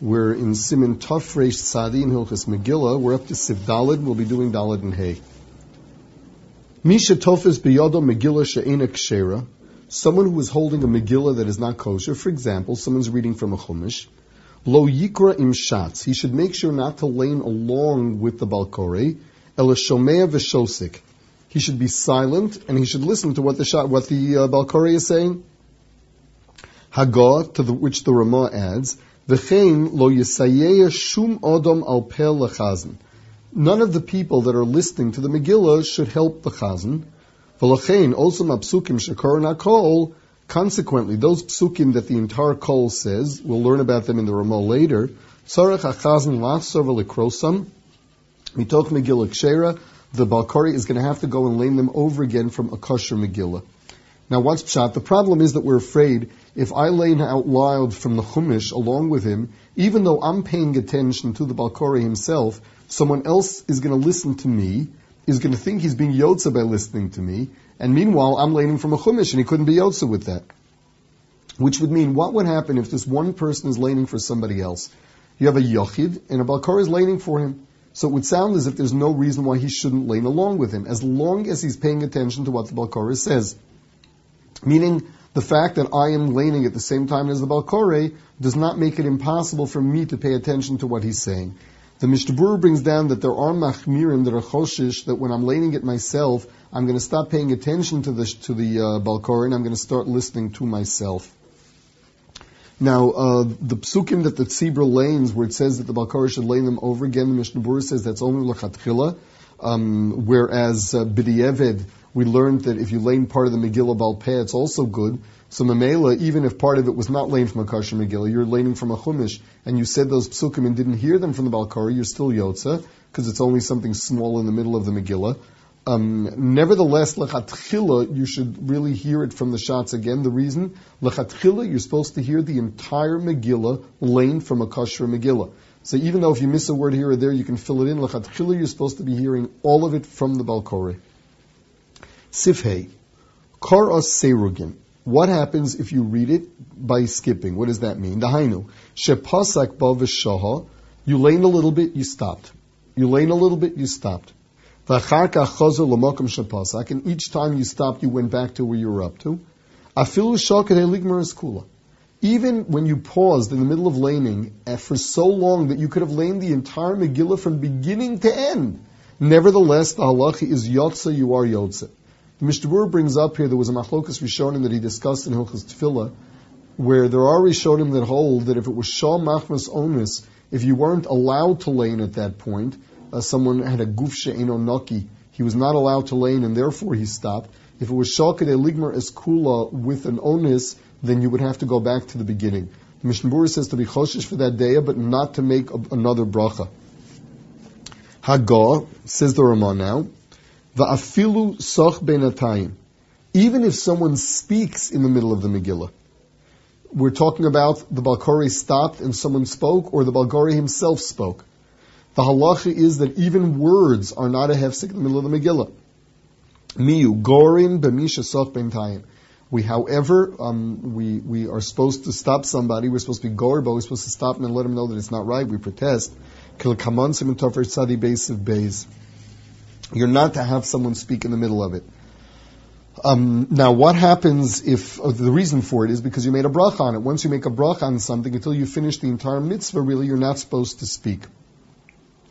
We're in Siman Tafresh Sadi in Hilchas Megillah. We're up to Siv Dalid. We'll be doing Dalid and Hay. Misha Tofes Biyodo Megillah She'ena Kshera. Someone who is holding a Megillah that is not kosher, for example, someone's reading from a Chumash, Lo Yikra Im Shatz. He should make sure not to lane along with the Balkore, Ela Shomea V'Shosik. He should be silent and he should listen to what the what the uh, Balkore is saying. Hagah, to the, which the Ramah adds, V'chein lo yisayeya shum odom al pel lechazan. None of the people that are listening to the Megillah should help the chazan. V'lachein also mapsukim shekor nakol. Consequently, those psukim that the entire kol says, we'll learn about them in the Ramah later. Tzarech hachazan lachsor v'likrosam. Mitoch Megillah kshera. The Balkari is going to have to go and lane them over again from a kosher Megillah. Now, what's pshat? The problem is that we're afraid if I lane out loud from the Chumash along with him, even though I'm paying attention to the Balkori himself, someone else is going to listen to me, is going to think he's being Yotza by listening to me, and meanwhile I'm laning from a Chumash and he couldn't be Yotza with that. Which would mean, what would happen if this one person is laning for somebody else? You have a Yochid, and a Balkori is laning for him. So it would sound as if there's no reason why he shouldn't lane along with him, as long as he's paying attention to what the Balkori says. Meaning, the fact that I am laning at the same time as the Balkore does not make it impossible for me to pay attention to what he's saying. The Mishnah brings down that there are machmirim that are choshish that when I'm laning it myself, I'm going to stop paying attention to the to the uh, Balkore and I'm going to start listening to myself. Now, uh, the psukim that the tzibra lanes, where it says that the Balkore should lane them over again, the Mishnah says that's only lechatchila, um, whereas uh, b'di'eved, we learned that if you lane part of the Megillah Balpeh, it's also good. So Mamela, even if part of it was not laned from a kosher Megillah, you're laning from a Chumash, and you said those psukim and didn't hear them from the Balkari, you're still Yotza, because it's only something small in the middle of the Megillah. Um, nevertheless, lechatchila, you should really hear it from the shatz again. The reason, lechatchila, you're supposed to hear the entire Megillah lane from a kosher Megillah. So even though if you miss a word here or there, you can fill it in. Lechatchila, you're supposed to be hearing all of it from the Balkori. Sifhei, Kar Serugin. What happens if you read it by skipping? What does that mean? Dahainu. Shepasak ba v'shaha. You lane a little bit, you stopped. You lane a little bit, you stopped. Shepasak. And each time you stopped, you went back to where you were up to. Even when you paused in the middle of laning eh, for so long that you could have laned the entire Megillah from beginning to end, nevertheless, the halacha is yotza, you are yotza. The Mishnah brings up here there was a machlokas Rishonim that he discussed in Hilchas Tefillah, where there are Rishonim that hold that if it was Shal Machmas Onus, if you weren't allowed to lane at that point, uh, someone had a guf she'eno naki, he was not allowed to lane and therefore he stopped. If it was Shalkade Ligmar Eskula with an onus, then you would have to go back to the beginning. The Mishnah says to be choshish for that day, but not to make a, another bracha. Hagah, says the Ramah now, Va'afilu soch benatayim. Even if someone speaks in the middle of the Megillah, we're talking about the Balkari stopped and someone spoke, or the Balkari himself spoke. The halacha is that even words are not a hefsek in the middle of the Megillah. Miyu gorin b'misha soch bentayim. We, however, um, we we are supposed to stop somebody. We're supposed to be gored, but we're supposed to stop them and let them know that it's not right. We protest. You're not to have someone speak in the middle of it. Um, now, what happens if uh, the reason for it is because you made a bracha on it? Once you make a bracha on something, until you finish the entire mitzvah, really, you're not supposed to speak.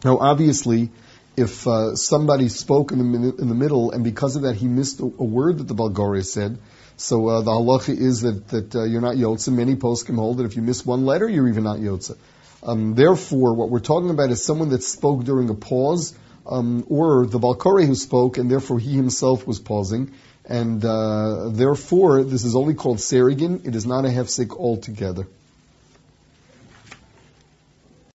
Now, obviously, if uh, somebody spoke in the in the middle, and because of that he missed a, a word that the Balkore said, so uh, the halacha is that that uh, you're not yotza. Many poskim hold that if you miss one letter, you're even not yotza. Um, therefore, what we're talking about is someone that spoke during a pause um, or the Balkari who spoke, and therefore he himself was pausing, and uh, therefore this is only called serigin. It is not a hefsek altogether.